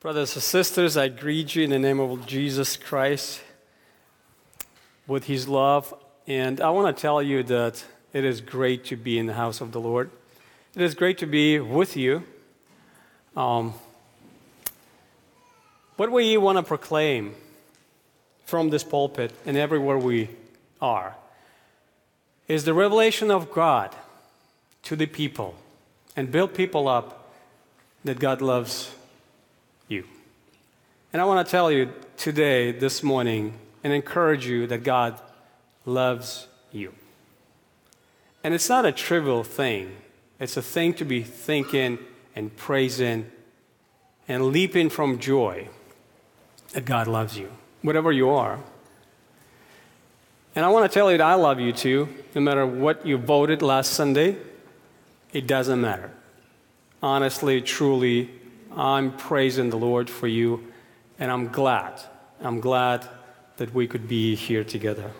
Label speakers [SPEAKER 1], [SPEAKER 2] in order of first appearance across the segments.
[SPEAKER 1] Brothers and sisters, I greet you in the name of Jesus Christ with his love. And I want to tell you that it is great to be in the house of the Lord. It is great to be with you. Um, what we want to proclaim from this pulpit and everywhere we are is the revelation of God to the people and build people up that God loves you. And I want to tell you today, this morning, and encourage you that God loves you. And it's not a trivial thing, it's a thing to be thinking and praising and leaping from joy that God loves you, whatever you are. And I want to tell you that I love you too, no matter what you voted last Sunday, it doesn't matter. Honestly, truly, I'm praising the Lord for you, and I'm glad. I'm glad that we could be here together.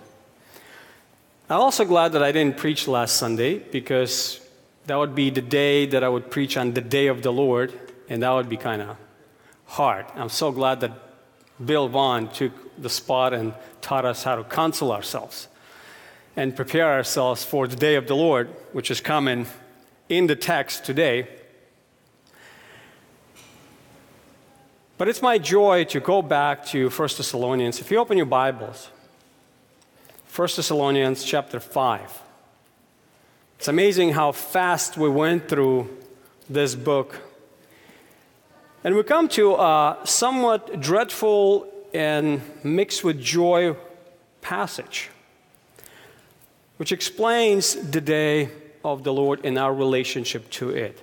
[SPEAKER 1] I'm also glad that I didn't preach last Sunday because that would be the day that I would preach on the day of the Lord, and that would be kind of hard. I'm so glad that Bill Vaughn took the spot and taught us how to counsel ourselves and prepare ourselves for the day of the Lord, which is coming in the text today. But it's my joy to go back to 1 Thessalonians. If you open your Bibles, 1 Thessalonians chapter 5. It's amazing how fast we went through this book. And we come to a somewhat dreadful and mixed with joy passage, which explains the day of the Lord and our relationship to it.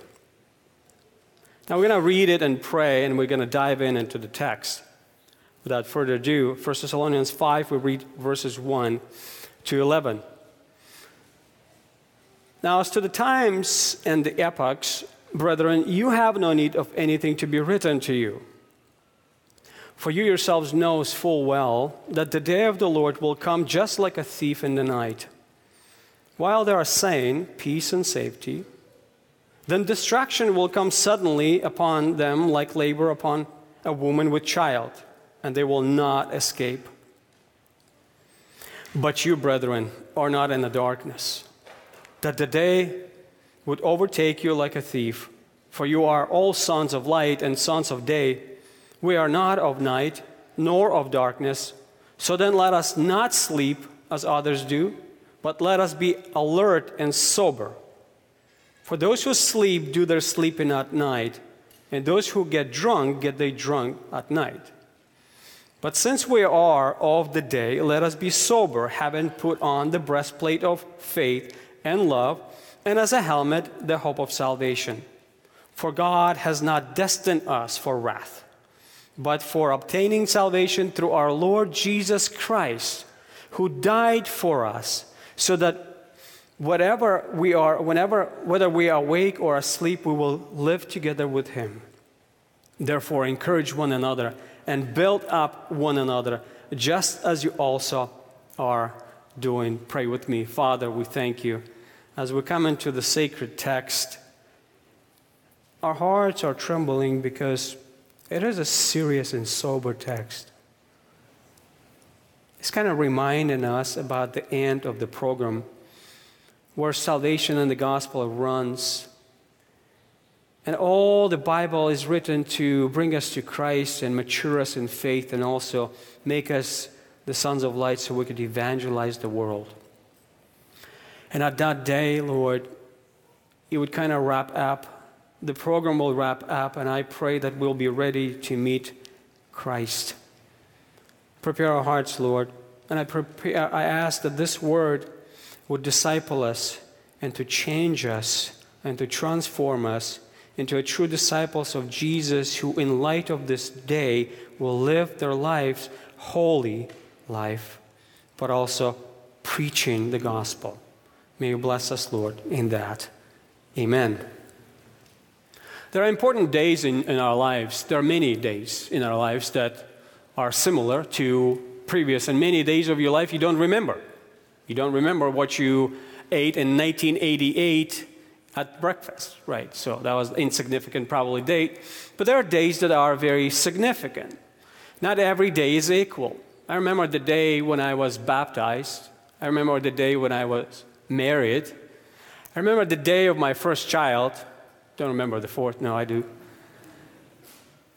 [SPEAKER 1] Now we're going to read it and pray, and we're going to dive in into the text. Without further ado, 1 Thessalonians 5, we read verses 1 to 11. Now, as to the times and the epochs, brethren, you have no need of anything to be written to you. For you yourselves knows full well that the day of the Lord will come just like a thief in the night. While they are saying peace and safety, then destruction will come suddenly upon them like labor upon a woman with child, and they will not escape. But you, brethren, are not in the darkness, that the day would overtake you like a thief. For you are all sons of light and sons of day. We are not of night, nor of darkness. So then let us not sleep as others do, but let us be alert and sober. For those who sleep do their sleeping at night, and those who get drunk get they drunk at night. But since we are of the day, let us be sober, having put on the breastplate of faith and love, and as a helmet, the hope of salvation. For God has not destined us for wrath, but for obtaining salvation through our Lord Jesus Christ, who died for us, so that whatever we are, whenever, whether we are awake or asleep, we will live together with him. Therefore, encourage one another and build up one another, just as you also are doing. Pray with me. Father, we thank you. As we come into the sacred text, our hearts are trembling because it is a serious and sober text. It's kind of reminding us about the end of the program where salvation and the gospel runs. And all the Bible is written to bring us to Christ and mature us in faith and also make us the sons of light so we could evangelize the world. And at that day, Lord, it would kind of wrap up. The program will wrap up, and I pray that we'll be ready to meet Christ. Prepare our hearts, Lord. And I, prepare, I ask that this word would disciple us and to change us and to transform us into a true disciples of Jesus who, in light of this day, will live their lives holy life, but also preaching the gospel. May you bless us, Lord, in that. Amen. There are important days in, in our lives. There are many days in our lives that are similar to previous, and many days of your life you don't remember. You don't remember what you ate in 1988 at breakfast, right? So that was insignificant, probably date. But there are days that are very significant. Not every day is equal. I remember the day when I was baptized. I remember the day when I was married. I remember the day of my first child. Don't remember the fourth. No, I do.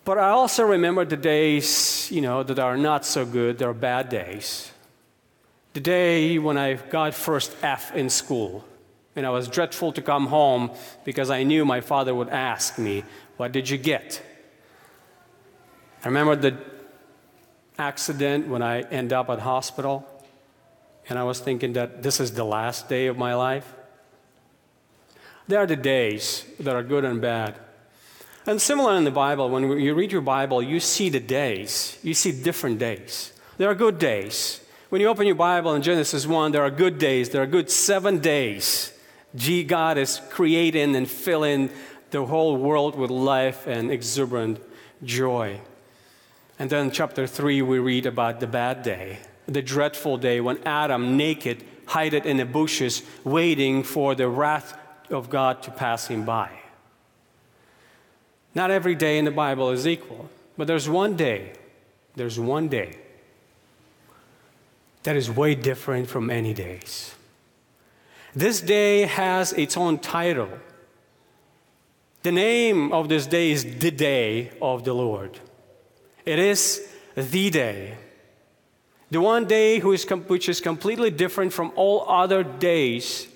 [SPEAKER 1] But I also remember the days, you know, that are not so good. There are bad days. The day when I got first F in school. And I was dreadful to come home because I knew my father would ask me, What did you get? I remember the accident when I end up at hospital. And I was thinking that this is the last day of my life. There are the days that are good and bad. And similar in the Bible, when you read your Bible, you see the days. You see different days. There are good days. When you open your Bible in Genesis 1, there are good days. There are good seven days. G, God is creating and filling the whole world with life and exuberant joy. And then chapter 3, we read about the bad day, the dreadful day when Adam, naked, hid in the bushes, waiting for the wrath of God to pass him by. Not every day in the Bible is equal, but there's one day, there's one day that is way different from any days. This day has its own title. The name of this day is the day of the Lord. It is the day. The one day which is completely different from all other days.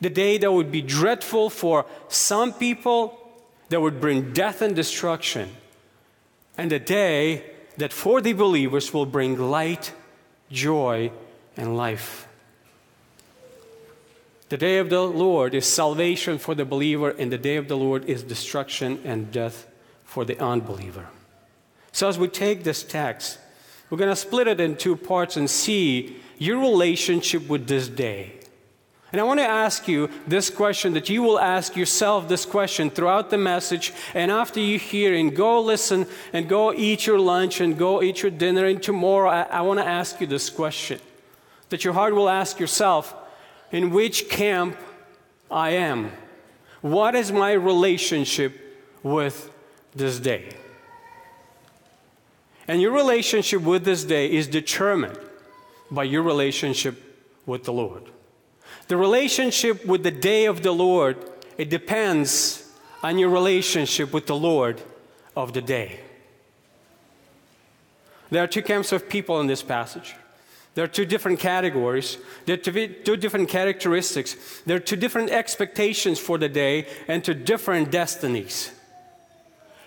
[SPEAKER 1] The day that would be dreadful for some people, that would bring death and destruction. And the day that for the believers will bring light, joy, and life. The day of the Lord is salvation for the believer, and the day of the Lord is destruction and death for the unbeliever. So, as we take this text, we're going to split it in two parts and see your relationship with this day. And I want to ask you this question that you will ask yourself this question throughout the message. And after you hear and go listen and go eat your lunch and go eat your dinner. And tomorrow, I, I want to ask you this question that your heart will ask yourself in which camp I am. What is my relationship with this day? And your relationship with this day is determined by your relationship with the Lord. The relationship with the day of the Lord, it depends on your relationship with the Lord of the day. There are two camps of people in this passage. There are two different categories. There are two different characteristics. There are two different expectations for the day and two different destinies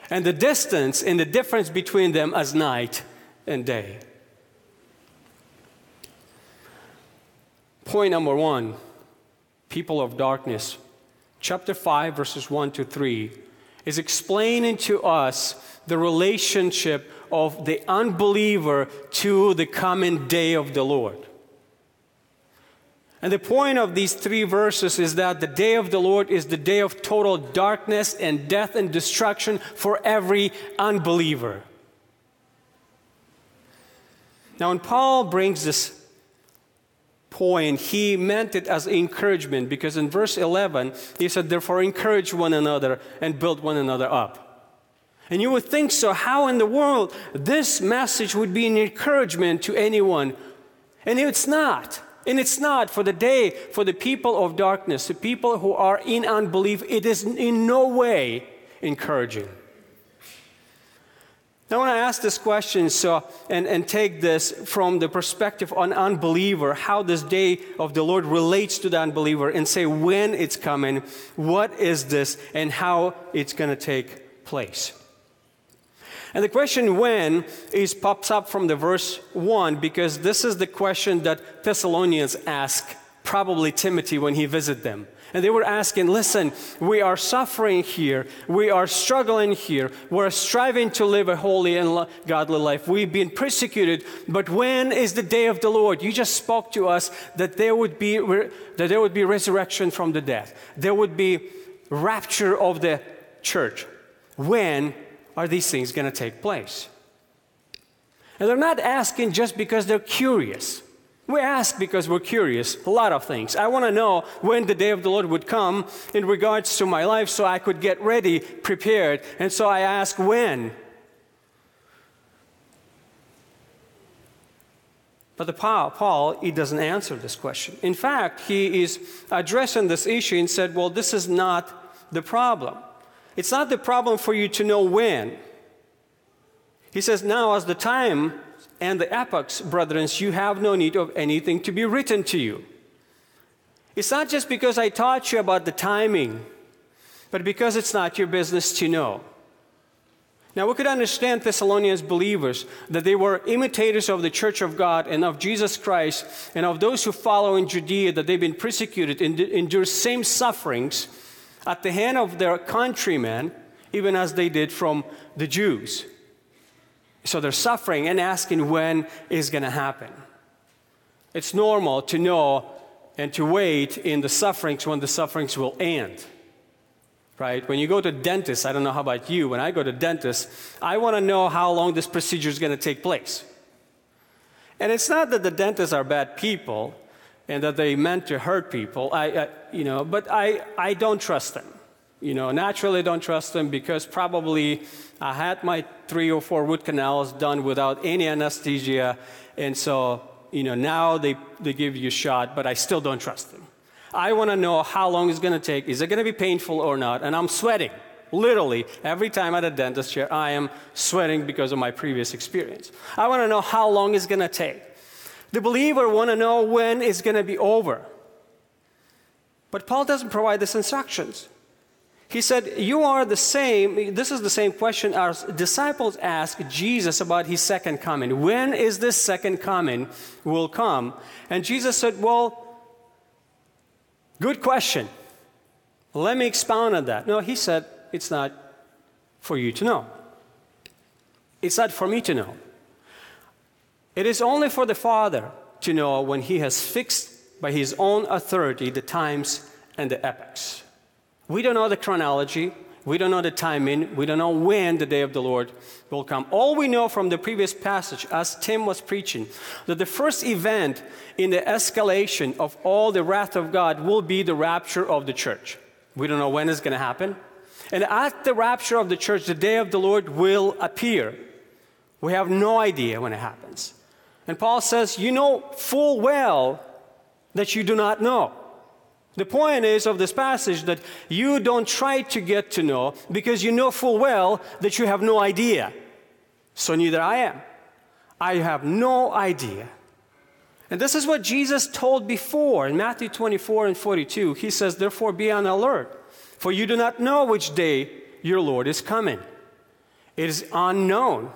[SPEAKER 1] and the distance and the difference between them as night and day. Point number one people of darkness, chapter 5, verses 1 to 3, is explaining to us the relationship of the unbeliever to the coming day of the Lord. And the point of these three verses is that the day of the Lord is the day of total darkness and death and destruction for every unbeliever. Now, when Paul brings this point, he meant it as encouragement because in verse 11, he said, Therefore, encourage one another and build one another up. And you would think so. How in the world this message would be an encouragement to anyone? And it's not. And it's not for the day, for the people of darkness, the people who are in unbelief, it is in no way encouraging. Now, want to ask this question so, and, and take this from the perspective of an unbeliever, how this day of the Lord relates to the unbeliever, and say when it's coming, what is this, and how it's going to take place. And the question when is pops up from the verse 1 because this is the question that Thessalonians ask probably Timothy when he visited them. And they were asking, listen, we are suffering here. We are struggling here. We're striving to live a holy and godly life. We've been persecuted. But when is the day of the Lord? You just spoke to us that there would be, that there would be resurrection from the dead. There would be rapture of the church. When are these things going to take place? And they're not asking just because they're curious. We ask because we're curious, a lot of things. I want to know when the day of the Lord would come in regards to my life so I could get ready, prepared. And so I ask when. But the Paul, Paul, he doesn't answer this question. In fact, he is addressing this issue and said, well, this is not the problem. It's not the problem for you to know when. He says, now as the time and the epochs, brethren, you have no need of anything to be written to you. It's not just because I taught you about the timing, but because it's not your business to know. Now, we could understand Thessalonians believers that they were imitators of the church of God and of Jesus Christ and of those who follow in Judea, that they've been persecuted and endure same sufferings at the hand of their countrymen, even as they did from the Jews. So they're suffering and asking when is going to happen. It's normal to know and to wait in the sufferings when the sufferings will end right? When you go to dentist, I don't know how about you, when I go to dentist, I want to know how long this procedure is going to take place. And it's not that the dentists are bad people and that they meant to hurt people, I, I, you know, but I, I don't trust them. You know, naturally don't trust them because probably I had my three or four root canals done without any anesthesia, and so, you know, now they, they give you a shot, but I still don't trust them. I want to know how long it's going to take. Is it going to be painful or not? And I'm sweating. Literally, every time at a dentist chair, I am sweating because of my previous experience. I want to know how long it's going to take. The believer want to know when it's going to be over. But Paul doesn't provide these instructions. He said, You are the same. This is the same question our disciples asked Jesus about his second coming. When is this second coming will come? And Jesus said, Well, Good question. Let me expound on that. No, he said, it's not for you to know. It's not for me to know. It is only for the Father to know when he has fixed by his own authority the times and the epochs. We don't know the chronology. We don't know the timing. We don't know when the day of the Lord will come. All we know from the previous passage, as Tim was preaching, that the first event in the escalation of all the wrath of God will be the rapture of the church. We don't know when it's going to happen. And at the rapture of the church, the day of the Lord will appear. We have no idea when it happens. And Paul says, You know full well that you do not know. The point is of this passage that you don't try to get to know because you know full well that you have no idea. So neither I am. I have no idea. And this is what Jesus told before in Matthew 24 and 42. He says, Therefore be on alert, for you do not know which day your Lord is coming. It is unknown.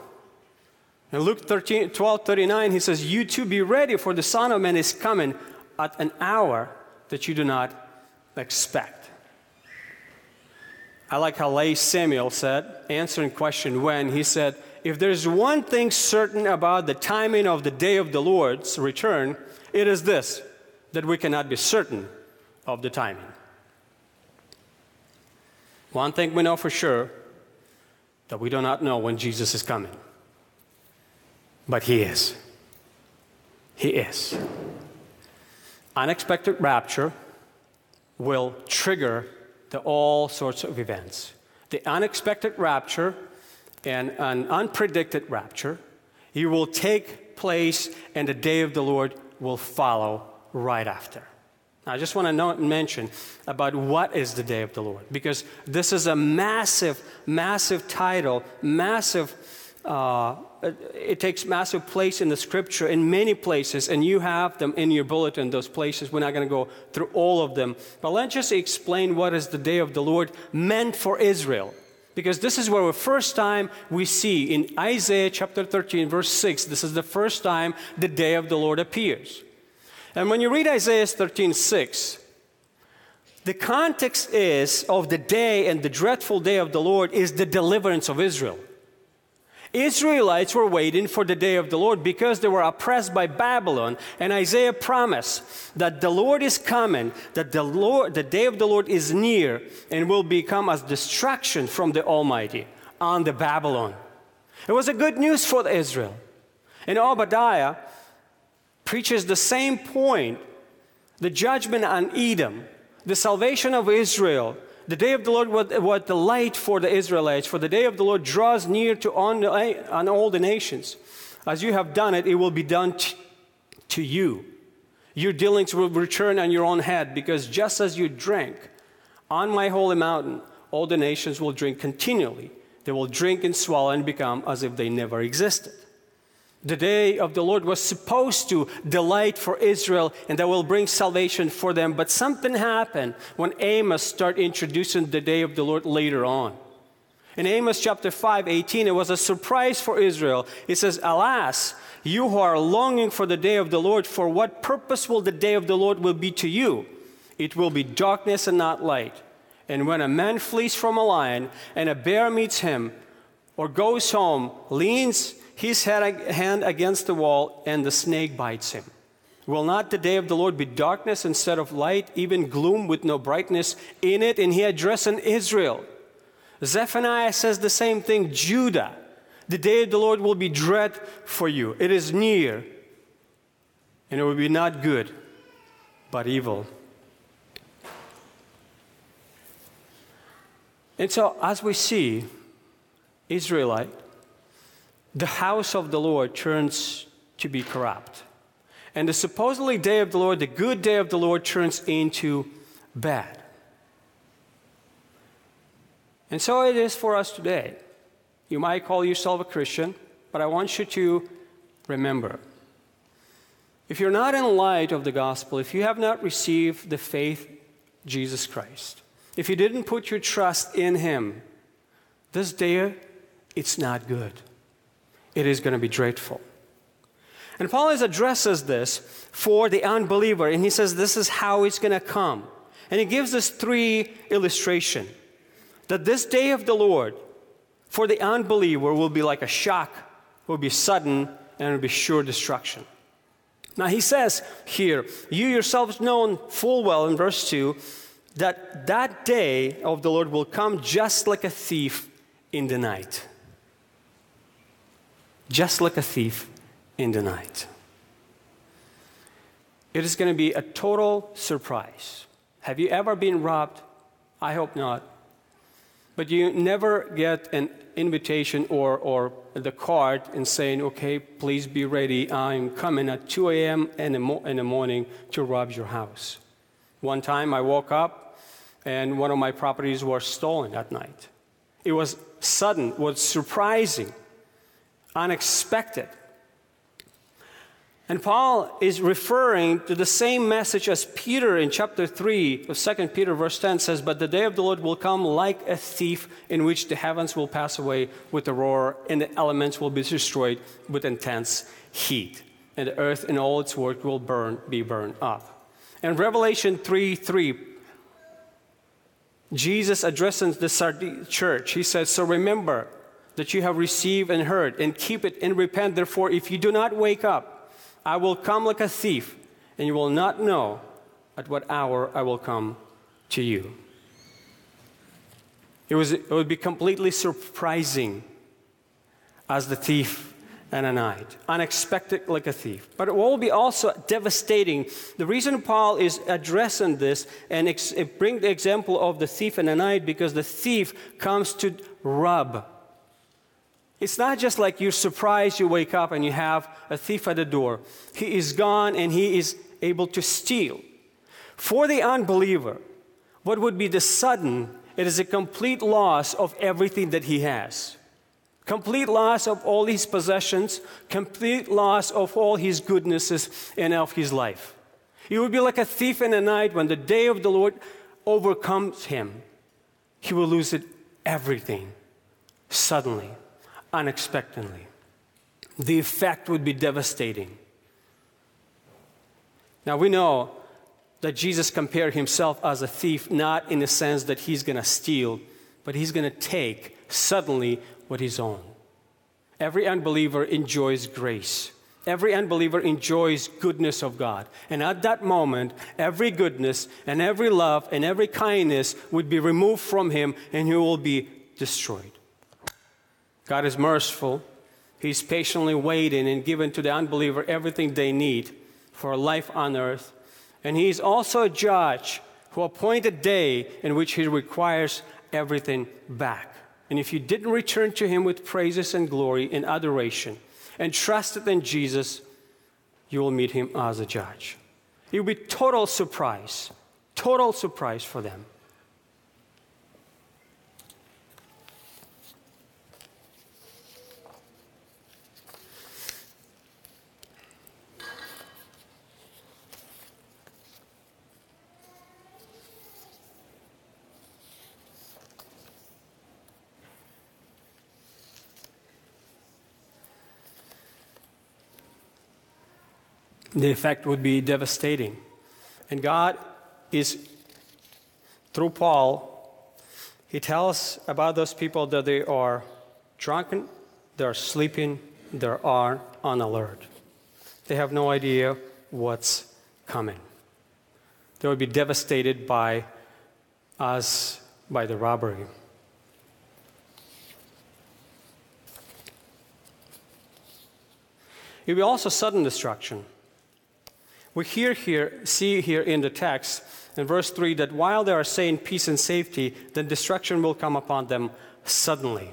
[SPEAKER 1] In Luke 13, 12 39, he says, You too be ready, for the Son of Man is coming at an hour that you do not expect. I like how Lay Samuel said, answering question when, he said, If there's one thing certain about the timing of the day of the Lord's return, it is this that we cannot be certain of the timing. One thing we know for sure that we do not know when Jesus is coming. But He is. He is unexpected rapture will trigger the all sorts of events. The unexpected rapture and an unpredicted rapture, it will take place and the day of the Lord will follow right after. Now, I just want to mention about what is the day of the Lord because this is a massive, massive title, massive uh, Uh, it takes massive place in the scripture in many places, and you have them in your bulletin, those places. We're not going to go through all of them. But let's just explain what is the day of the Lord meant for Israel. Because this is where the first time we see in Isaiah chapter 13, verse 6, this is the first time the day of the Lord appears. And when you read Isaiah 13, 6, the context is of the day and the dreadful day of the Lord is the deliverance of Israel. Israelites were waiting for the day of the Lord because they were oppressed by Babylon. And Isaiah promised that the Lord is coming, that the, Lord, the day of the Lord is near and will become as destruction from the Almighty on the Babylon. It was a good news for Israel. And Obadiah, preaches the same point the judgment on Edom, the salvation of Israel. The day of the Lord was, the light for the Israelites, for the day of the Lord draws near to on, on all the nations. As you have done it, it will be done t- to you. Your dealings will return on your own head, because just as you drank on my holy mountain, all the nations will drink continually. They will drink and swallow and become as if they never existed. The day of the Lord was supposed to delight for Israel and that will bring salvation for them. But something happened when Amos started introducing the day of the Lord later on. In Amos chapter 5, 18, it was a surprise for Israel. It says, Alas, you who are longing for the day of the Lord, for what purpose will the day of the Lord will be to you? It will be darkness and not light. And when a man flees from a lion and a bear meets him, or goes home, leans his hand against the wall, and the snake bites him. Will not the day of the Lord be darkness instead of light, even gloom with no brightness in it? And he addressed Israel. Zephaniah says the same thing. Judah, the day of the Lord will be dread for you. It is near, and it will be not good, but evil. And so, as we see, Israelite, the house of the Lord turns to be corrupt. And the supposedly day of the Lord, the good day of the Lord, turns into bad. And so it is for us today. You might call yourself a Christian, but I want you to remember if you're not in light of the gospel, if you have not received the faith Jesus Christ, if you didn't put your trust in him, this day it's not good it is going to be dreadful. And Paul addresses this for the unbeliever, and he says this is how it's going to come. And he gives us three illustration that this day of the Lord for the unbeliever will be like a shock, will be sudden, and will be sure destruction. Now he says here, you yourselves know full well in verse 2 that that day of the Lord will come just like a thief in the night just like a thief in the night. It is going to be a total surprise. Have you ever been robbed? I hope not. But you never get an invitation or, or the card and saying, okay, please be ready. I'm coming at 2 a.m. In the, mo- in the morning to rob your house. One time I woke up and one of my properties was stolen at night. It was sudden, was surprising unexpected. And Paul is referring to the same message as Peter in chapter 3 of 2 Peter, verse 10 says, But the day of the Lord will come like a thief, in which the heavens will pass away with a roar, and the elements will be destroyed with intense heat, and the earth and all its work will burn, be burned up. And Revelation 3 3, Jesus addresses the Sardis church. He says, So remember, that you have received and heard, and keep it and repent. Therefore, if you do not wake up, I will come like a thief, and you will not know at what hour I will come to you. It, was, it would be completely surprising as the thief and a night, unexpected like a thief. But it will be also devastating. The reason Paul is addressing this and ex- bring the example of the thief and a night because the thief comes to rob it's not just like you're surprised you wake up and you have a thief at the door. He is gone and he is able to steal. For the unbeliever, what would be the sudden? It is a complete loss of everything that he has. Complete loss of all his possessions, complete loss of all his goodnesses and of his life. He would be like a thief in the night when the day of the Lord overcomes him. He will lose it everything suddenly unexpectedly. The effect would be devastating. Now we know that Jesus compared himself as a thief, not in the sense that he's going to steal, but he's going to take suddenly what is own. Every unbeliever enjoys grace. Every unbeliever enjoys goodness of God. And at that moment, every goodness and every love and every kindness would be removed from him and he will be destroyed. God is merciful. He's patiently waiting and giving to the unbeliever everything they need. for life on earth, and he is also a judge who appointed a day in which he requires everything back. And if you didn't return to him with praises and glory and adoration and trusted in Jesus, you will meet him as a judge. It will be total surprise, total surprise for them. The effect would be devastating. And God is, through Paul, he tells about those people that they are drunken, they're sleeping, they are on alert. They have no idea what's coming. They would be devastated by us, by the robbery. It will be also sudden destruction. We hear here, see here in the text, in verse 3, that while they are saying peace and safety, then destruction will come upon them suddenly.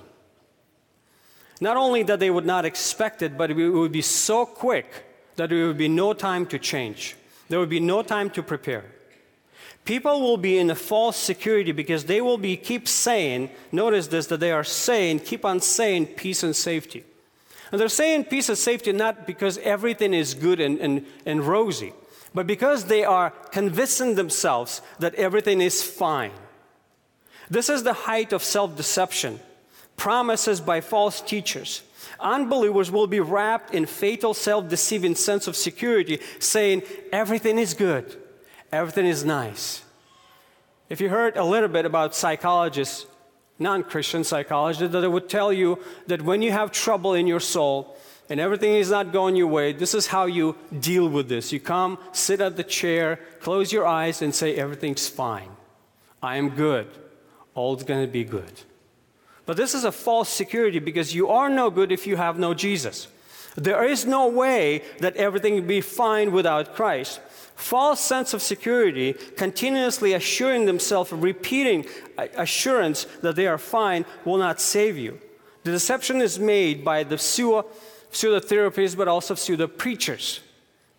[SPEAKER 1] Not only that they would not expect it, but it would be so quick that there would be no time to change. There would be no time to prepare. People will be in a false security because they will be keep saying, notice this, that they are saying, keep on saying peace and safety. And they're saying peace and safety not because everything is good and, and, and rosy, but because they are convincing themselves that everything is fine. This is the height of self deception, promises by false teachers. Unbelievers will be wrapped in fatal self deceiving sense of security, saying everything is good, everything is nice. If you heard a little bit about psychologists non Christian psychologist that would tell you that when you have trouble in your soul and everything is not going your way, this is how you deal with this. You come, sit at the chair, close your eyes, and say, Everything's fine. I am good. All's going to be good. But this is a false security because you are no good if you have no Jesus. There is no way that everything will be fine without Christ false sense of security, continuously assuring themselves, repeating assurance that they are fine, will not save you. The deception is made by the pseudo, therapists, but also pseudo preachers.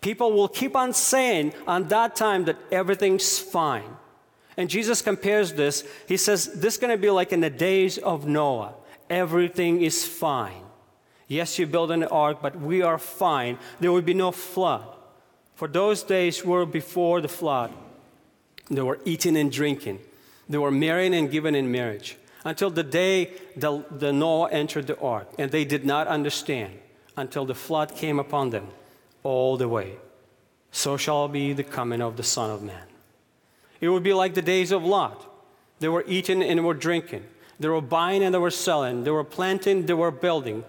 [SPEAKER 1] People will keep on saying on that time that everything's fine. And Jesus compares this. He says, This is going to be like in the days of Noah. Everything is fine. Yes, you build an ark, but we are fine. There will be no flood. For those days were before the flood. They were eating and drinking. They were marrying and given in marriage until the day the, the Noah entered the ark. And they did not understand until the flood came upon them all the way. So shall be the coming of the Son of Man. It would be like the days of Lot. They were eating and were drinking. They were buying and they were selling. They were planting, they were building.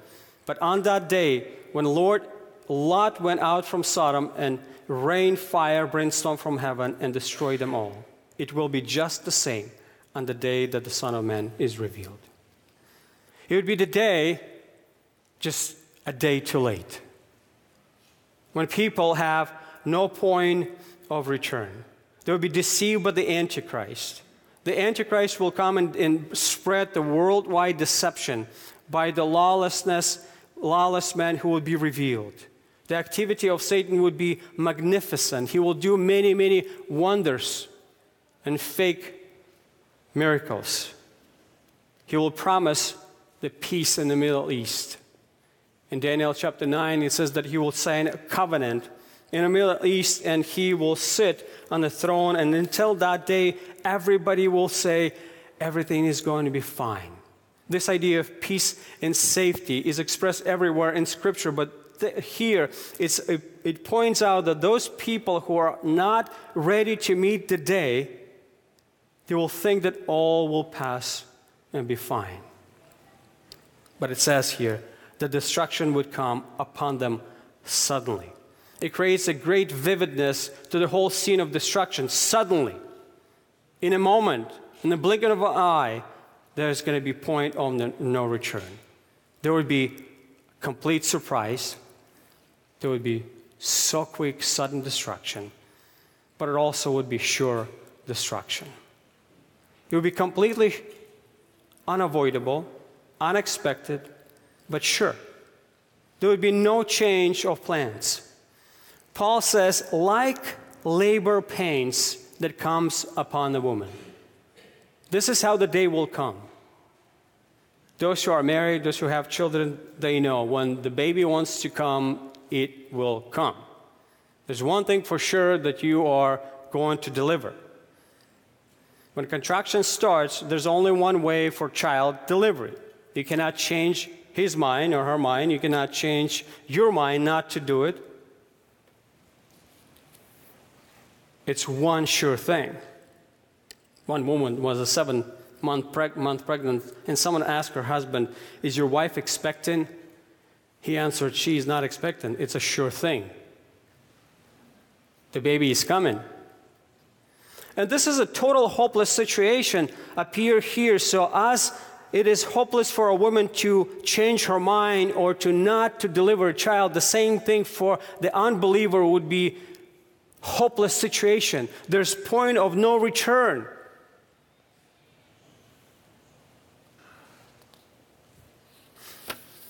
[SPEAKER 1] But on that day, when Lord Lot went out from Sodom and rain, fire, brimstone from heaven, and destroy them all. It will be just the same on the day that the Son of Man is revealed. It would be the day, just a day too late, when people have no point of return. They will be deceived by the Antichrist. The Antichrist will come and, and spread the worldwide deception by the lawlessness, lawless man who will be revealed. The activity of Satan would be magnificent. He will do many, many wonders and fake miracles. He will promise the peace in the Middle East. In Daniel chapter 9, it says that he will sign a covenant in the Middle East and he will sit on the throne. And until that day, everybody will say, everything is going to be fine. This idea of peace and safety is expressed everywhere in Scripture, but th- here, it, it points out that those people who are not ready to meet the day, they will think that all will pass and be fine. But it says here that destruction would come upon them suddenly. It creates a great vividness to the whole scene of destruction. Suddenly, in a moment, in the blink of an eye, there's going to be point of no return. There would be complete surprise, there would be so quick, sudden destruction, but it also would be sure destruction. It would be completely unavoidable, unexpected, but sure. There would be no change of plans. Paul says, like labor pains that comes upon the woman. This is how the day will come. Those who are married, those who have children, they know when the baby wants to come, it will come. There's one thing for sure that you are going to deliver. When contraction starts, there's only one way for child delivery. You cannot change his mind or her mind. You cannot change your mind not to do it. It's one sure thing. One woman was a seven month, preg- month pregnant, and someone asked her husband, Is your wife expecting? He answered, She is not expecting. It's a sure thing. The baby is coming. And this is a total hopeless situation appear here. So as it is hopeless for a woman to change her mind or to not to deliver a child, the same thing for the unbeliever would be hopeless situation. There's point of no return.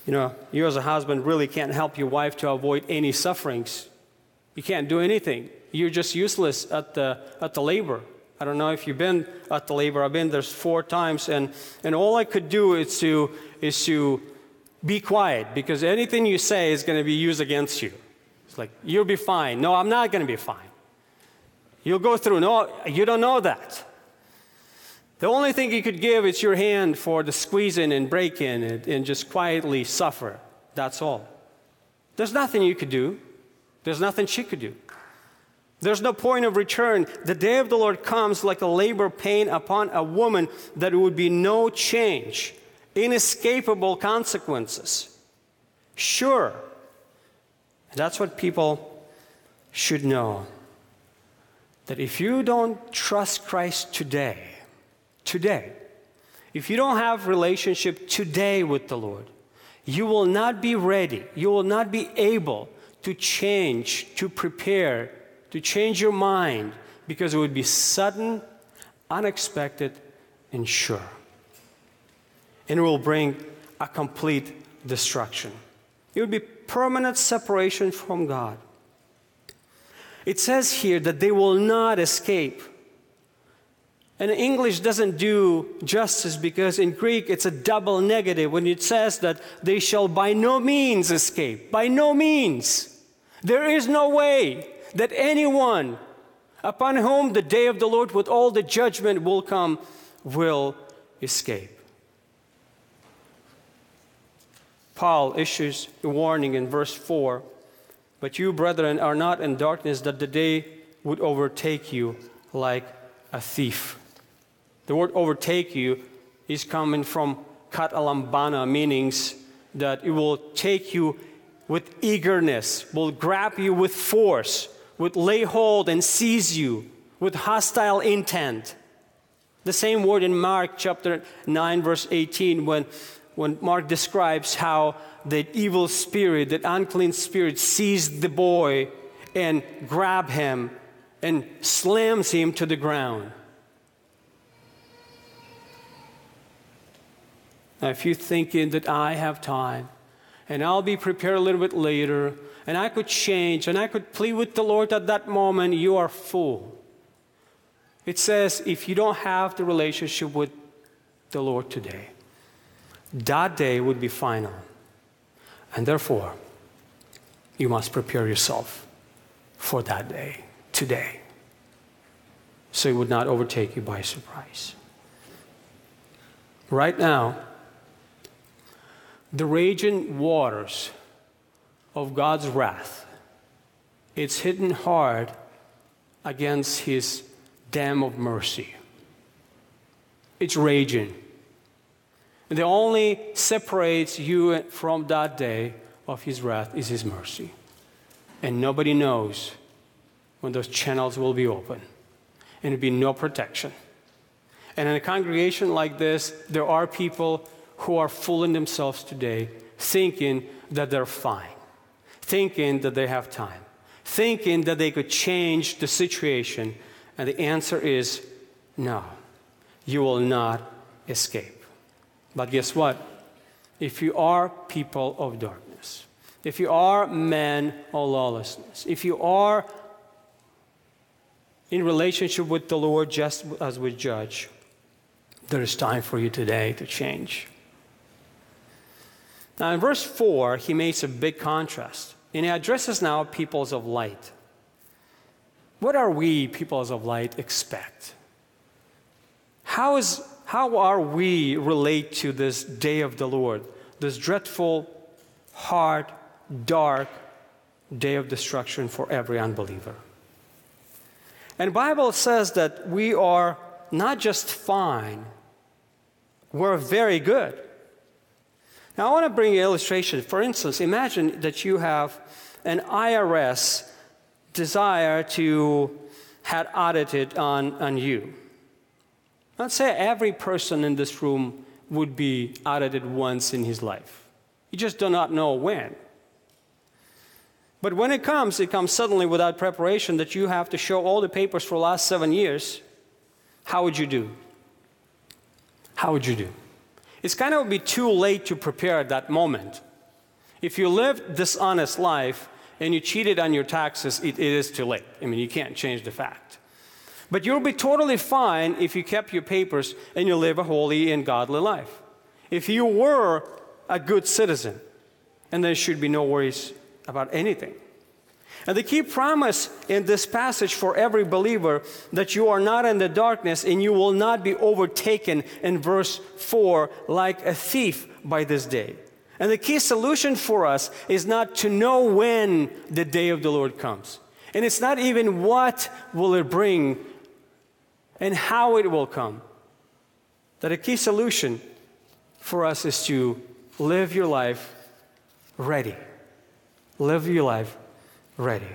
[SPEAKER 1] You know, you as a husband really can't help your wife to avoid any sufferings. You can't do anything you're just useless at the, at the labor. I don't know if you've been at the labor. I've been there four times, and, and all I could do is to, is to be quiet because anything you say is going to be used against you. It's like, you'll be fine. No, I'm not going to be fine. You'll go through. No, you don't know that. The only thing you could give is your hand for the squeezing and breaking and, and just quietly suffer. That's all. There's nothing you could do. There's nothing she could do. There's no point of return. The day of the Lord comes like a labor pain upon a woman that would be no change, inescapable consequences. Sure. That's what people should know. That if you don't trust Christ today, today, if you don't have relationship today with the Lord, you will not be ready. You will not be able to change, to prepare, to change your mind because it would be sudden, unexpected, and sure. And it will bring a complete destruction. It would be permanent separation from God. It says here that they will not escape. And English doesn't do justice because in Greek it's a double negative when it says that they shall by no means escape. By no means. There is no way that anyone upon whom the day of the Lord with all the judgment will come will escape. Paul issues a warning in verse 4 But you, brethren, are not in darkness that the day would overtake you like a thief. The word overtake you is coming from katalambana, meanings that it will take you with eagerness, will grab you with force would lay hold and seize you with hostile intent. The same word in Mark chapter 9, verse 18, when, when Mark describes how the evil spirit, that unclean spirit, seized the boy and grab him and slams him to the ground. Now, if you're thinking that I have time and I'll be prepared a little bit later, and I could change and I could plead with the Lord at that moment, you are fool. It says if you don't have the relationship with the Lord today, that day would be final. And therefore, you must prepare yourself for that day, today, so it would not overtake you by surprise. Right now, the raging waters of God's wrath. It's hidden hard against his dam of mercy. It's raging. And the only separates you from that day of his wrath is his mercy. And nobody knows when those channels will be open. And there'll be no protection. And in a congregation like this, there are people who are fooling themselves today, thinking that they're fine thinking that they have time. thinking that they could change the situation? And the answer is no. You will not escape. But guess what? If you are people of darkness, if you are men of lawlessness, if you are in relationship with the Lord just as we judge, there is time for you today to change. Now, in verse 4, he makes a big contrast, and he addresses now peoples of light. What are we, peoples of light, expect? How, is, how are we relate to this day of the Lord, this dreadful, hard, dark day of destruction for every unbeliever? And Bible says that we are not just fine, we're very good. Now, I want to bring you an illustration. For instance, imagine that you have an IRS desire to have audited on, on you. Let's say every person in this room would be audited once in his life. You just do not know when. But when it comes, it comes suddenly without preparation that you have to show all the papers for the last seven years. How would you do? How would you do? It's kind of be too late to prepare at that moment. If you lived dishonest life and you cheated on your taxes, it, it is too late. I mean, you can't change the fact. But you'll be totally fine if you kept your papers and you live a holy and godly life. If you were a good citizen, and there should be no worries about anything. And the key promise in this passage for every believer that you are not in the darkness and you will not be overtaken in verse 4 like a thief by this day. And the key solution for us is not to know when the day of the Lord comes. And it's not even what will it bring and how it will come. That a key solution for us is to live your life ready. Live your life ready.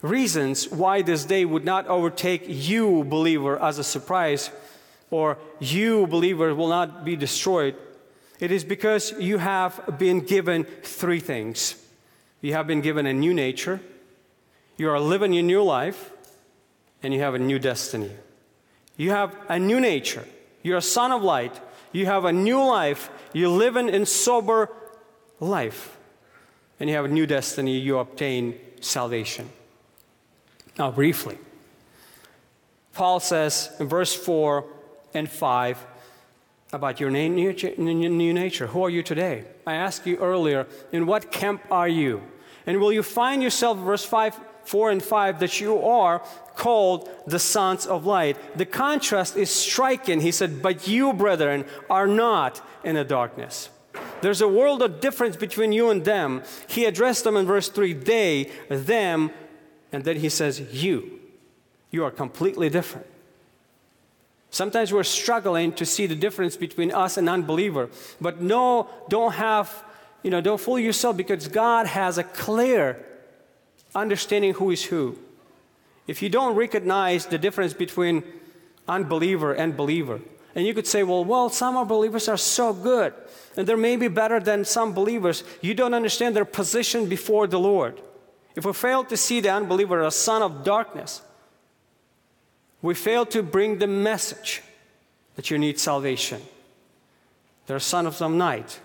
[SPEAKER 1] Reasons why this day would not overtake you, believer, as a surprise, or you, believer, will not be destroyed. It is because you have been given three things. You have been given a new nature, you are living your new life, and you have a new destiny. You have a new nature. You're a son of light. You have a new life. You're living in sober life and you have a new destiny, you obtain salvation. Now, briefly, Paul says in verse 4 and 5 about your new nature. Who are you today? I asked you earlier, in what camp are you? And will you find yourself, verse 5, 4 and 5, that you are called the sons of light? The contrast is striking. He said, But you, brethren, are not in the darkness. There's a world of difference between you and them. He addressed them in verse 3 they, them, and then he says, you. You are completely different. Sometimes we're struggling to see the difference between us and unbeliever. But no, don't have, you know, don't fool yourself because God has a clear understanding who is who. If you don't recognize the difference between unbeliever and believer, and you could say, well, well, some believers are so good and they're maybe better than some believers, you don't understand their position before the Lord. If we fail to see the unbeliever as a son of darkness, we fail to bring the message that you need salvation. They're sons of some night,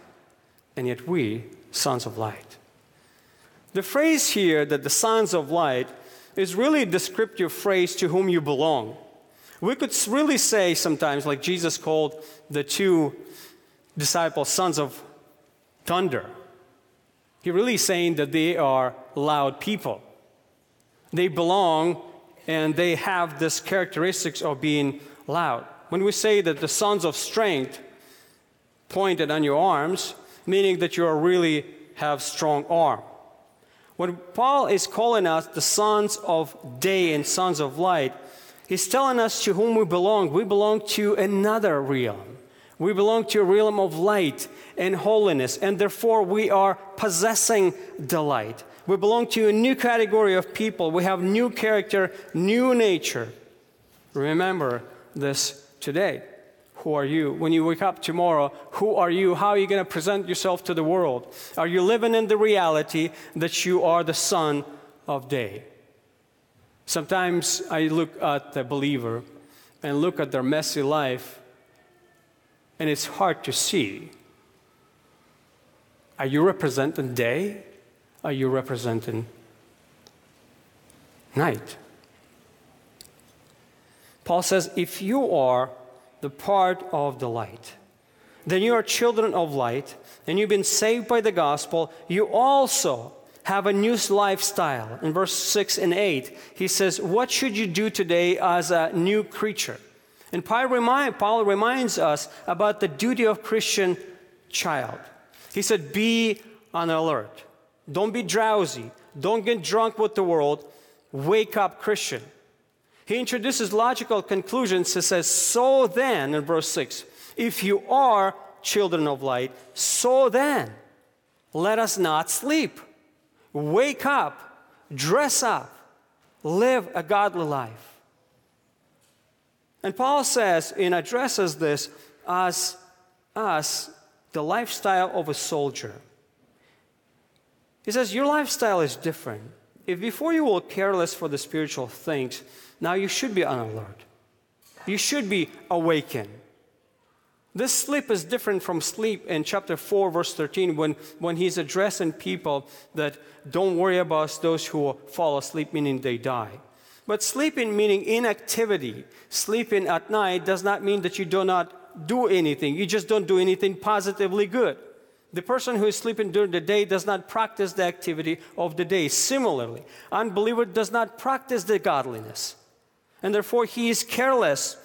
[SPEAKER 1] and yet we, sons of light. The phrase here that the sons of light is really a descriptive phrase to whom you belong. We could really say sometimes, like Jesus called the two disciples sons of thunder. He really is saying that they are loud people. They belong and they have this characteristics of being loud. When we say that the sons of strength pointed on your arms, meaning that you are really have strong arm. When Paul is calling us the sons of day and sons of light, he's telling us to whom we belong. We belong to another realm. We belong to a realm of light and holiness, and therefore we are possessing the light. We belong to a new category of people. We have new character, new nature. Remember this today. Who are you? When you wake up tomorrow, who are you? How are you going to present yourself to the world? Are you living in the reality that you are the son of day. Sometimes I look at the believer and look at their messy life, and it's hard to see. Are you representing day? Are you representing night? Paul says, if you are the part of the light, then you are children of light, and you've been saved by the gospel. You also have a new lifestyle. In verse 6 and 8, he says, What should you do today as a new creature? And Paul, remind, Paul reminds us about the duty of Christian child. He said, Be on alert. Don't be drowsy. Don't get drunk with the world. Wake up, Christian. He introduces logical conclusions. He says, So then, in verse 6, if you are children of light, so then, let us not sleep. Wake up, dress up, live a godly life. And Paul says, and addresses this as us, the lifestyle of a soldier. He says, Your lifestyle is different. If before you were careless for the spiritual things, now you should be on alert. You should be awakened. This sleep is different from sleep in chapter 4, verse 13, when, when he's addressing people that don't worry about those who fall asleep, meaning they die. But sleeping, meaning inactivity, sleeping at night does not mean that you do not do anything. You just don't do anything positively good. The person who is sleeping during the day does not practice the activity of the day. Similarly, unbeliever does not practice the godliness. And therefore, he is careless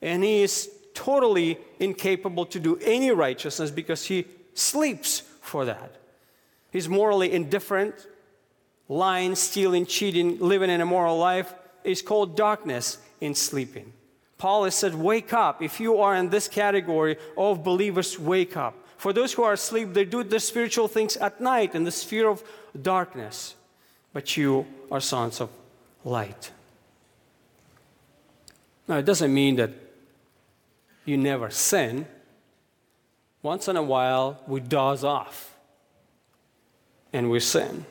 [SPEAKER 1] and he is totally incapable to do any righteousness because he sleeps for that. He's morally indifferent, lying, stealing, cheating, living an immoral life is called darkness in sleeping. Paul has said, Wake up. If you are in this category of believers, wake up. For those who are asleep, they do the spiritual things at night in the sphere of darkness. But you are sons of light. Now, it doesn't mean that you never sin. Once in a while, we doze off and we sin.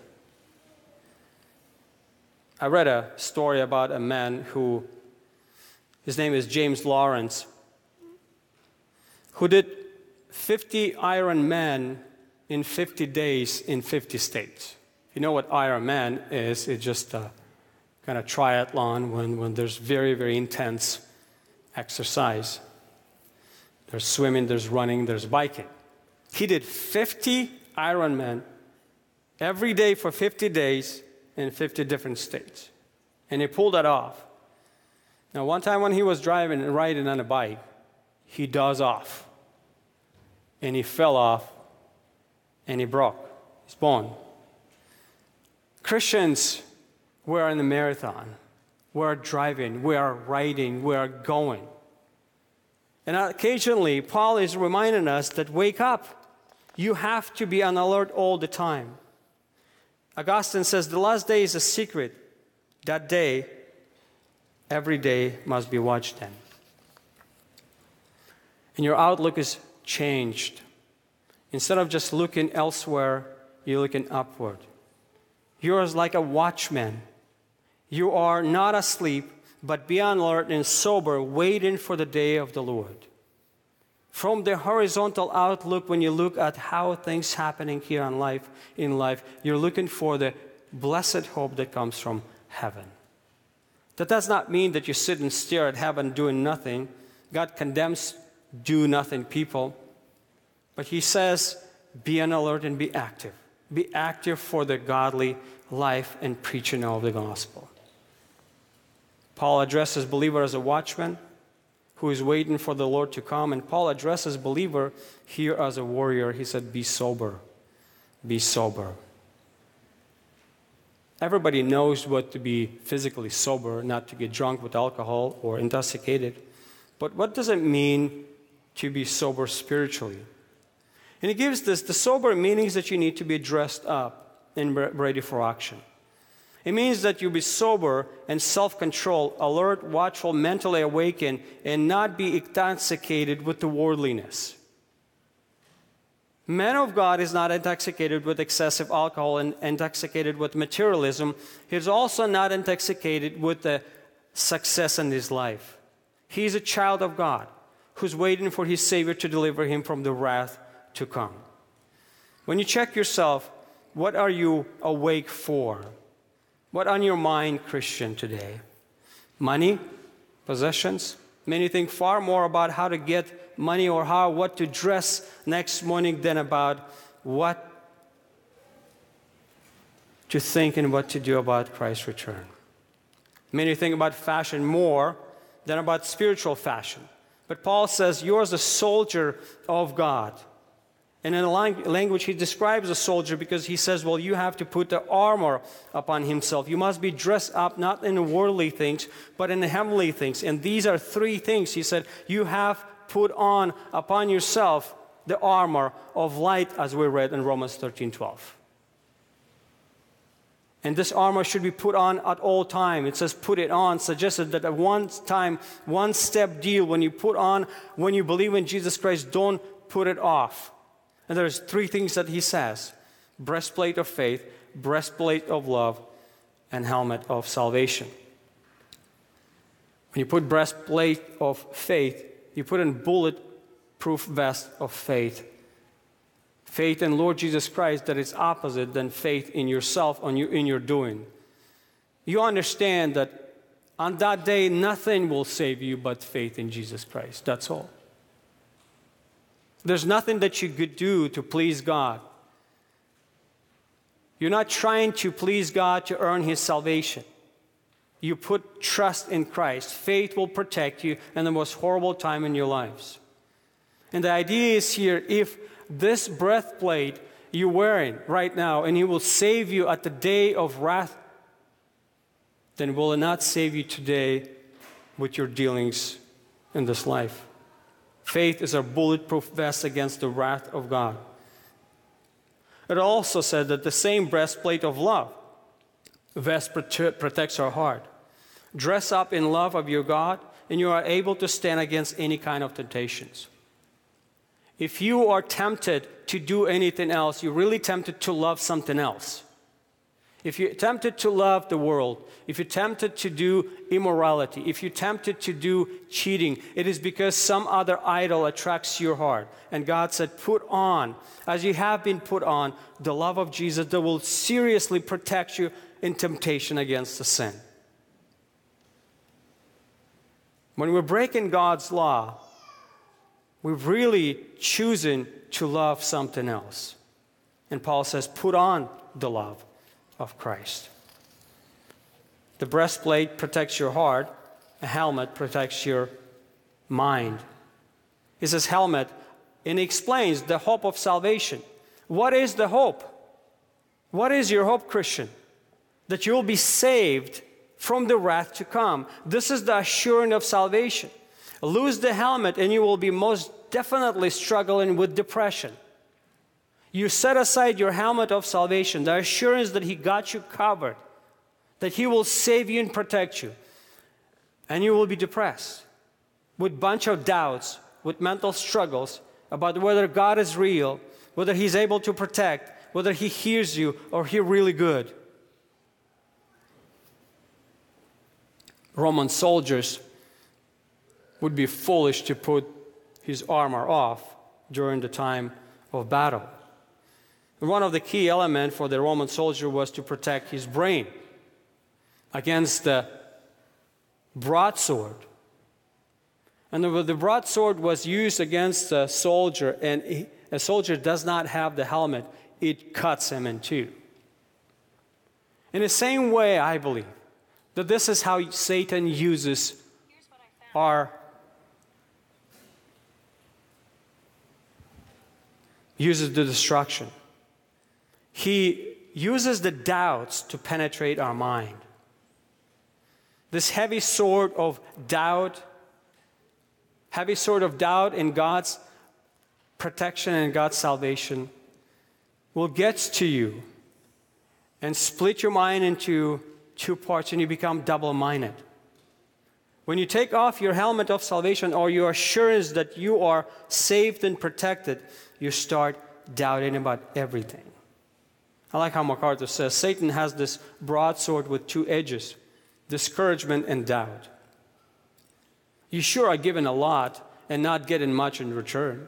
[SPEAKER 1] I read a story about a man who, his name is James Lawrence, who did 50 Ironman in 50 days in 50 states. You know what Ironman is? It's just a kind of triathlon when, when there's very, very intense exercise. There's swimming, there's running, there's biking. He did 50 Ironman every day for 50 days in 50 different states. And he pulled that off. Now, one time when he was driving and riding on a bike, he does off. And he fell off and he broke his bone. Christians, we're in the marathon. We're driving, we are riding, we are going. And occasionally, Paul is reminding us that wake up. You have to be on alert all the time. Augustine says the last day is a secret. That day, every day must be watched then. And your outlook is changed. Instead of just looking elsewhere, you're looking upward. You're like a watchman. You are not asleep, but be on alert and sober, waiting for the day of the Lord. From the horizontal outlook when you look at how things happening here on life in life you're looking for the blessed hope that comes from heaven. That does not mean that you sit and stare at heaven doing nothing. God condemns do nothing people. But he says be on alert and be active. Be active for the godly life and preaching of the gospel paul addresses believer as a watchman who is waiting for the Lord to come. And Paul addresses believer here as a warrior. He said, Be sober. Be sober. Everybody knows what to be physically sober, not to get drunk with alcohol or intoxicated. But what does it mean to be sober spiritually? And he gives this the sober meanings that you need to be dressed up and ready for action. It means that you be sober and self control, alert, watchful, mentally awakened, and not be intoxicated with the worldliness. Man of God is not intoxicated with excessive alcohol and intoxicated with materialism. He's also not intoxicated with the success in his life. He's a child of God who's waiting for his Savior to deliver him from the wrath to come. When you check yourself, what are you awake for? What on your mind, Christian, today? Money? Possessions? Many think far more about how to get money or how what to dress next morning than about what to think and what to do about Christ's return. Many think about fashion more than about spiritual fashion. But Paul says, You're a soldier of God. And in a language, he describes a soldier because he says, Well, you have to put the armor upon himself. You must be dressed up not in worldly things, but in the heavenly things. And these are three things. He said, You have put on upon yourself the armor of light, as we read in Romans 13 12. And this armor should be put on at all time. It says put it on, suggested that a one time, one step deal when you put on, when you believe in Jesus Christ, don't put it off. And there's three things that he says breastplate of faith, breastplate of love, and helmet of salvation. When you put breastplate of faith, you put in bulletproof vest of faith. Faith in Lord Jesus Christ that is opposite than faith in yourself on you, in your doing. You understand that on that day nothing will save you but faith in Jesus Christ. That's all. There's nothing that you could do to please God. You're not trying to please God to earn His salvation. You put trust in Christ. Faith will protect you in the most horrible time in your lives. And the idea is here if this breastplate you're wearing right now and He will save you at the day of wrath, then will it not save you today with your dealings in this life? Faith is a bulletproof vest against the wrath of God. It also said that the same breastplate of love, vest protects our heart. Dress up in love of your God, and you are able to stand against any kind of temptations. If you are tempted to do anything else, you're really tempted to love something else. If you're tempted to love the world, if you're tempted to do immorality, if you're tempted to do cheating, it is because some other idol attracts your heart. And God said, Put on, as you have been put on, the love of Jesus that will seriously protect you in temptation against the sin. When we're breaking God's law, we've really chosen to love something else. And Paul says, Put on the love of Christ. The breastplate protects your heart, a helmet protects your mind. He says, helmet, and he explains the hope of salvation. What is the hope? What is your hope, Christian? That you will be saved from the wrath to come. This is the assurance of salvation. Lose the helmet, and you will be most definitely struggling with depression. You set aside your helmet of salvation, the assurance that He got you covered, that He will save you and protect you. And you will be depressed with bunch of doubts, with mental struggles about whether God is real, whether He's able to protect, whether He hears you or He's really good. Roman soldiers would be foolish to put his armor off during the time of battle. One of the key elements for the Roman soldier was to protect his brain against the broadsword. And the broadsword was used against a soldier, and a soldier does not have the helmet, it cuts him in two. In the same way, I believe that this is how Satan uses our uses the destruction he uses the doubts to penetrate our mind. This heavy sword of doubt, heavy sword of doubt in God's protection and God's salvation will get to you and split your mind into two parts and you become double minded. When you take off your helmet of salvation or your assurance that you are saved and protected, you start doubting about everything. I like how MacArthur says Satan has this broadsword with two edges discouragement and doubt. You sure are given a lot and not getting much in return.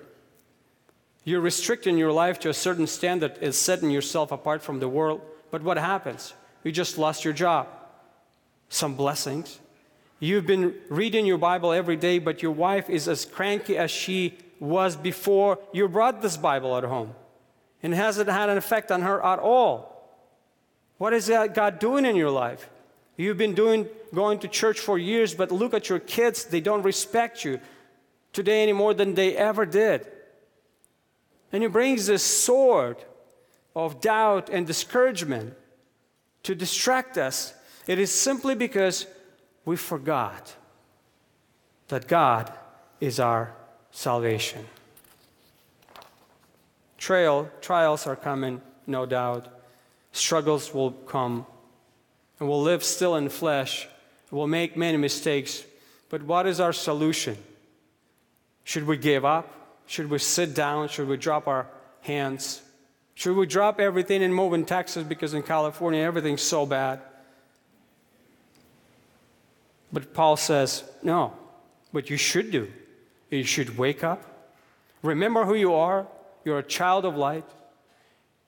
[SPEAKER 1] You're restricting your life to a certain standard is setting yourself apart from the world. But what happens? You just lost your job. Some blessings. You've been reading your Bible every day, but your wife is as cranky as she was before you brought this Bible at home. And hasn't had an effect on her at all. What is God doing in your life? You've been doing going to church for years, but look at your kids, they don't respect you today any more than they ever did. And he brings this sword of doubt and discouragement to distract us. It is simply because we forgot that God is our salvation. Trail, trials are coming, no doubt. Struggles will come. And we'll live still in flesh. We'll make many mistakes. But what is our solution? Should we give up? Should we sit down? Should we drop our hands? Should we drop everything and move in Texas because in California everything's so bad? But Paul says, no. What you should do, is you should wake up. Remember who you are. You're a child of light.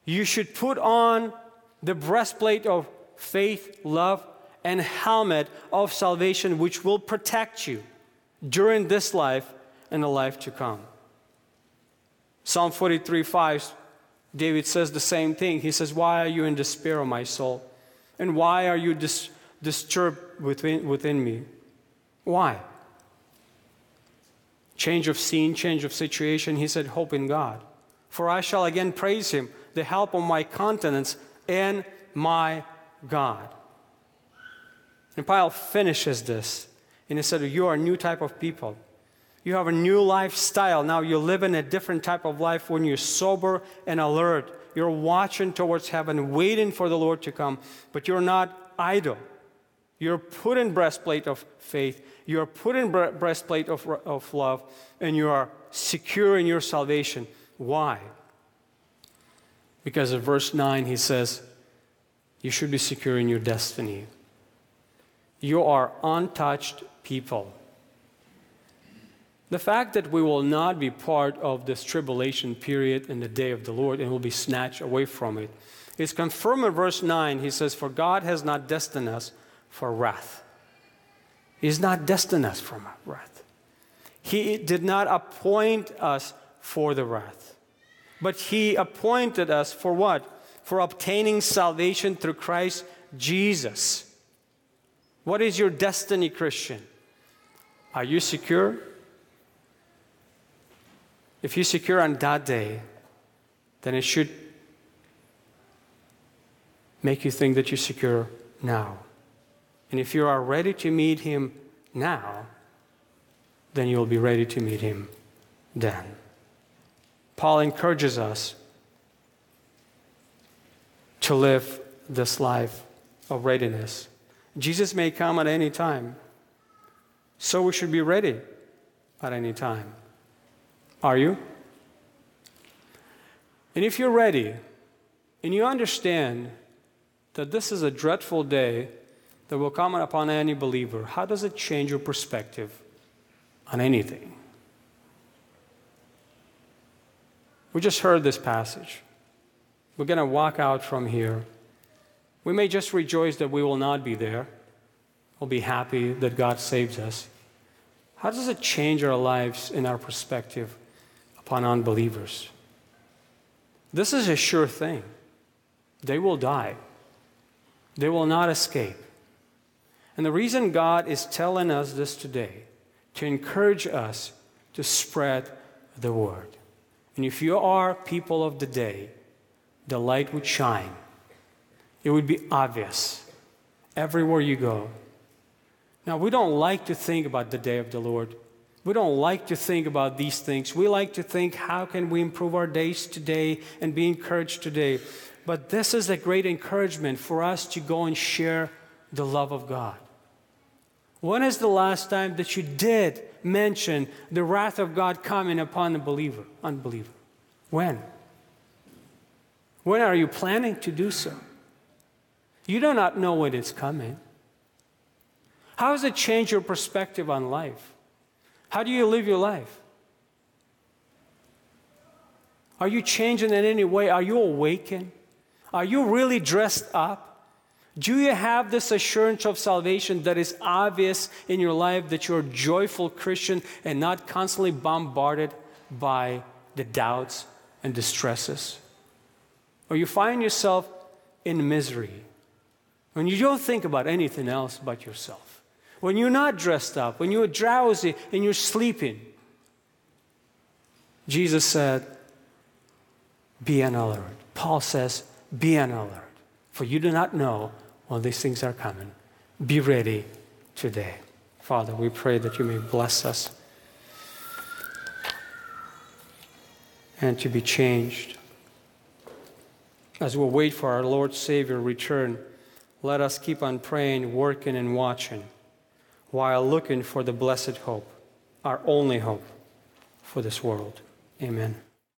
[SPEAKER 1] You should put on the breastplate of faith, love, and helmet of salvation, which will protect you during this life and the life to come. Psalm 43 5, David says the same thing. He says, Why are you in despair, O my soul? And why are you dis- disturbed within, within me? Why? Change of scene, change of situation. He said, Hope in God. For I shall again praise him, the help of my countenance and my God. And Paul finishes this, and he said, You are a new type of people. You have a new lifestyle. Now you live in a different type of life when you're sober and alert. You're watching towards heaven, waiting for the Lord to come, but you're not idle. You're put in breastplate of faith. You're put in breastplate of, of love, and you are secure in your salvation. Why? Because in verse 9 he says, You should be secure in your destiny. You are untouched people. The fact that we will not be part of this tribulation period in the day of the Lord and will be snatched away from it is confirmed in verse 9. He says, For God has not destined us for wrath. He's not destined us for wrath. He did not appoint us for the wrath. But He appointed us for what? For obtaining salvation through Christ Jesus. What is your destiny, Christian? Are you secure? If you're secure on that day, then it should make you think that you're secure now. And if you are ready to meet Him now, then you'll be ready to meet Him then. Paul encourages us to live this life of readiness. Jesus may come at any time, so we should be ready at any time. Are you? And if you're ready and you understand that this is a dreadful day that will come upon any believer, how does it change your perspective on anything? We just heard this passage. We're going to walk out from here. We may just rejoice that we will not be there. We'll be happy that God saved us. How does it change our lives in our perspective upon unbelievers. This is a sure thing. They will die, they will not escape. And the reason God is telling us this today, to encourage us to spread the word. And if you are people of the day, the light would shine. It would be obvious everywhere you go. Now, we don't like to think about the day of the Lord we don't like to think about these things. We like to think, how can we improve our days today and be encouraged today? But this is a great encouragement for us to go and share the love of God. When is the last time that you did mention the wrath of God coming upon the believer, unbeliever? When? When are you planning to do so? You do not know when it's coming. How does it change your perspective on life? How do you live your life? Are you changing in any way? Are you awakened? Are you really dressed up? Do you have this assurance of salvation that is obvious in your life that you're a joyful Christian and not constantly bombarded by the doubts and distresses? Or you find yourself in misery when you don't think about anything else but yourself? When you're not dressed up, when you're drowsy and you're sleeping? Jesus said, Be on alert. Paul says, Be on alert, for you do not know when these things are coming. Be ready today. Father, we pray that you may bless us and to be changed. As we wait for our Lord Savior return, let us keep on praying, working, and watching while looking for the blessed hope, our only hope for this world. Amen.